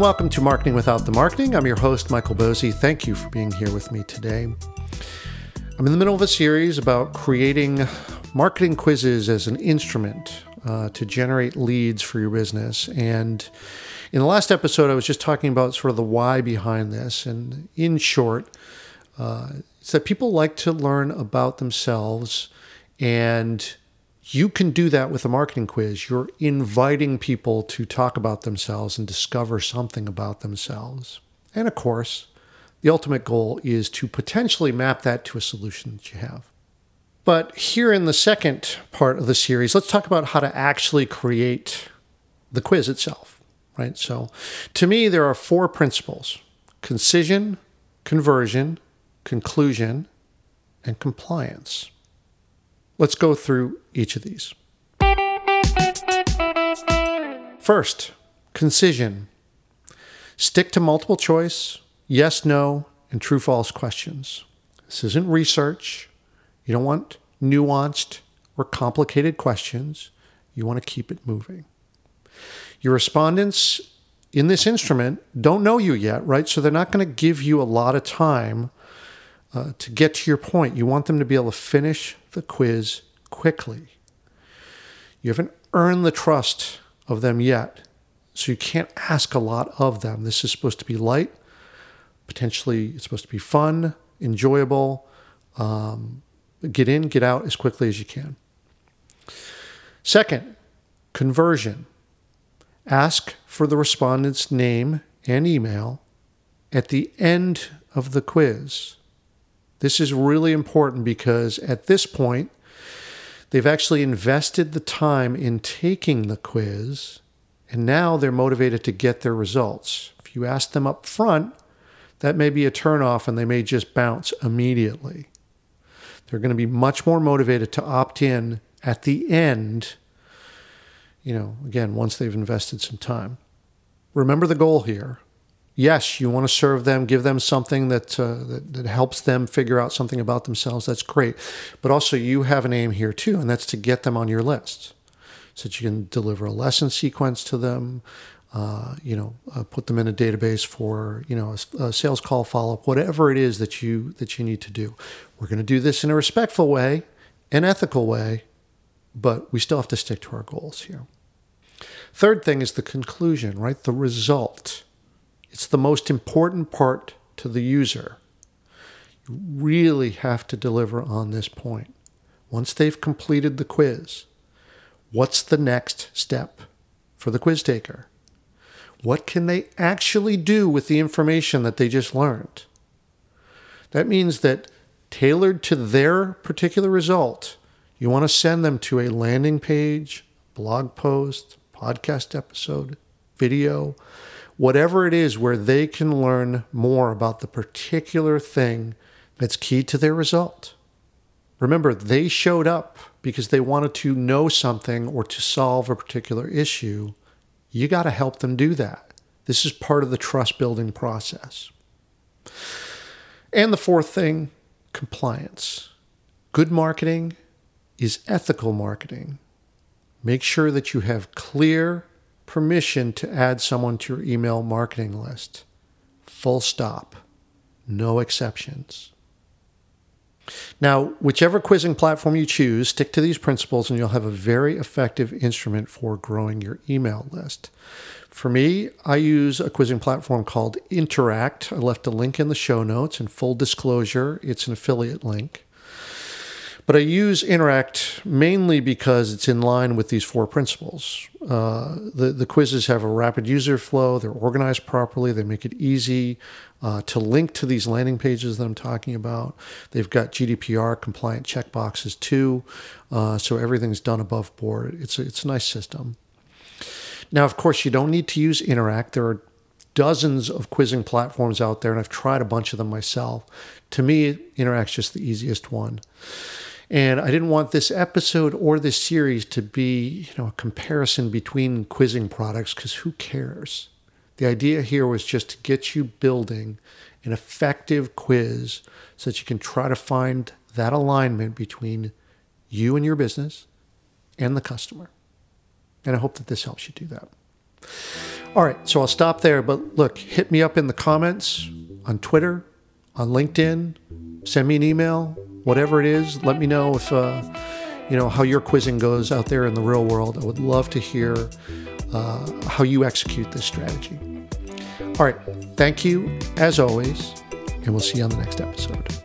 and welcome to Marketing Without the Marketing. I'm your host, Michael Boezi. Thank you for being here with me today. I'm in the middle of a series about creating marketing quizzes as an instrument uh, to generate leads for your business. And in the last episode, I was just talking about sort of the why behind this. And in short, uh, it's that people like to learn about themselves and you can do that with a marketing quiz. You're inviting people to talk about themselves and discover something about themselves. And of course, the ultimate goal is to potentially map that to a solution that you have. But here in the second part of the series, let's talk about how to actually create the quiz itself, right? So to me, there are four principles concision, conversion, conclusion, and compliance. Let's go through each of these. First, concision. Stick to multiple choice, yes, no, and true false questions. This isn't research. You don't want nuanced or complicated questions. You want to keep it moving. Your respondents in this instrument don't know you yet, right? So they're not going to give you a lot of time uh, to get to your point. You want them to be able to finish the quiz quickly. You haven't earned the trust of them yet, so you can't ask a lot of them. This is supposed to be light, potentially, it's supposed to be fun, enjoyable. Um, get in, get out as quickly as you can. Second, conversion. Ask for the respondent's name and email at the end of the quiz. This is really important because at this point, they've actually invested the time in taking the quiz, and now they're motivated to get their results. If you ask them up front, that may be a turnoff and they may just bounce immediately. They're going to be much more motivated to opt in at the end, you know, again, once they've invested some time. Remember the goal here yes, you want to serve them, give them something that, uh, that, that helps them figure out something about themselves. That's great, but also you have an aim here too, and that's to get them on your list, so that you can deliver a lesson sequence to them. Uh, you know, uh, put them in a database for you know a, a sales call follow up, whatever it is that you that you need to do. We're going to do this in a respectful way, an ethical way, but we still have to stick to our goals here. Third thing is the conclusion, right? The result. It's the most important part to the user. You really have to deliver on this point. Once they've completed the quiz, what's the next step for the quiz taker? What can they actually do with the information that they just learned? That means that tailored to their particular result, you want to send them to a landing page, blog post, podcast episode, video, whatever it is where they can learn more about the particular thing that's key to their result. Remember, they showed up because they wanted to know something or to solve a particular issue. You got to help them do that. This is part of the trust building process. And the fourth thing compliance. Good marketing is ethical marketing. Make sure that you have clear permission to add someone to your email marketing list. Full stop. No exceptions. Now, whichever quizzing platform you choose, stick to these principles and you'll have a very effective instrument for growing your email list. For me, I use a quizzing platform called Interact. I left a link in the show notes, and full disclosure, it's an affiliate link. But I use Interact mainly because it's in line with these four principles. Uh, the, the quizzes have a rapid user flow, they're organized properly, they make it easy uh, to link to these landing pages that I'm talking about. They've got GDPR compliant checkboxes too, uh, so everything's done above board. It's a, it's a nice system. Now, of course, you don't need to use Interact. There are dozens of quizzing platforms out there, and I've tried a bunch of them myself. To me, Interact's just the easiest one. And I didn't want this episode or this series to be, you know, a comparison between quizzing products because who cares? The idea here was just to get you building an effective quiz so that you can try to find that alignment between you and your business and the customer. And I hope that this helps you do that. All right, so I'll stop there. But look, hit me up in the comments on Twitter, on LinkedIn, send me an email, whatever it is. Let me know if uh, you know how your quizzing goes out there in the real world. I would love to hear uh, how you execute this strategy. All right, thank you as always, and we'll see you on the next episode.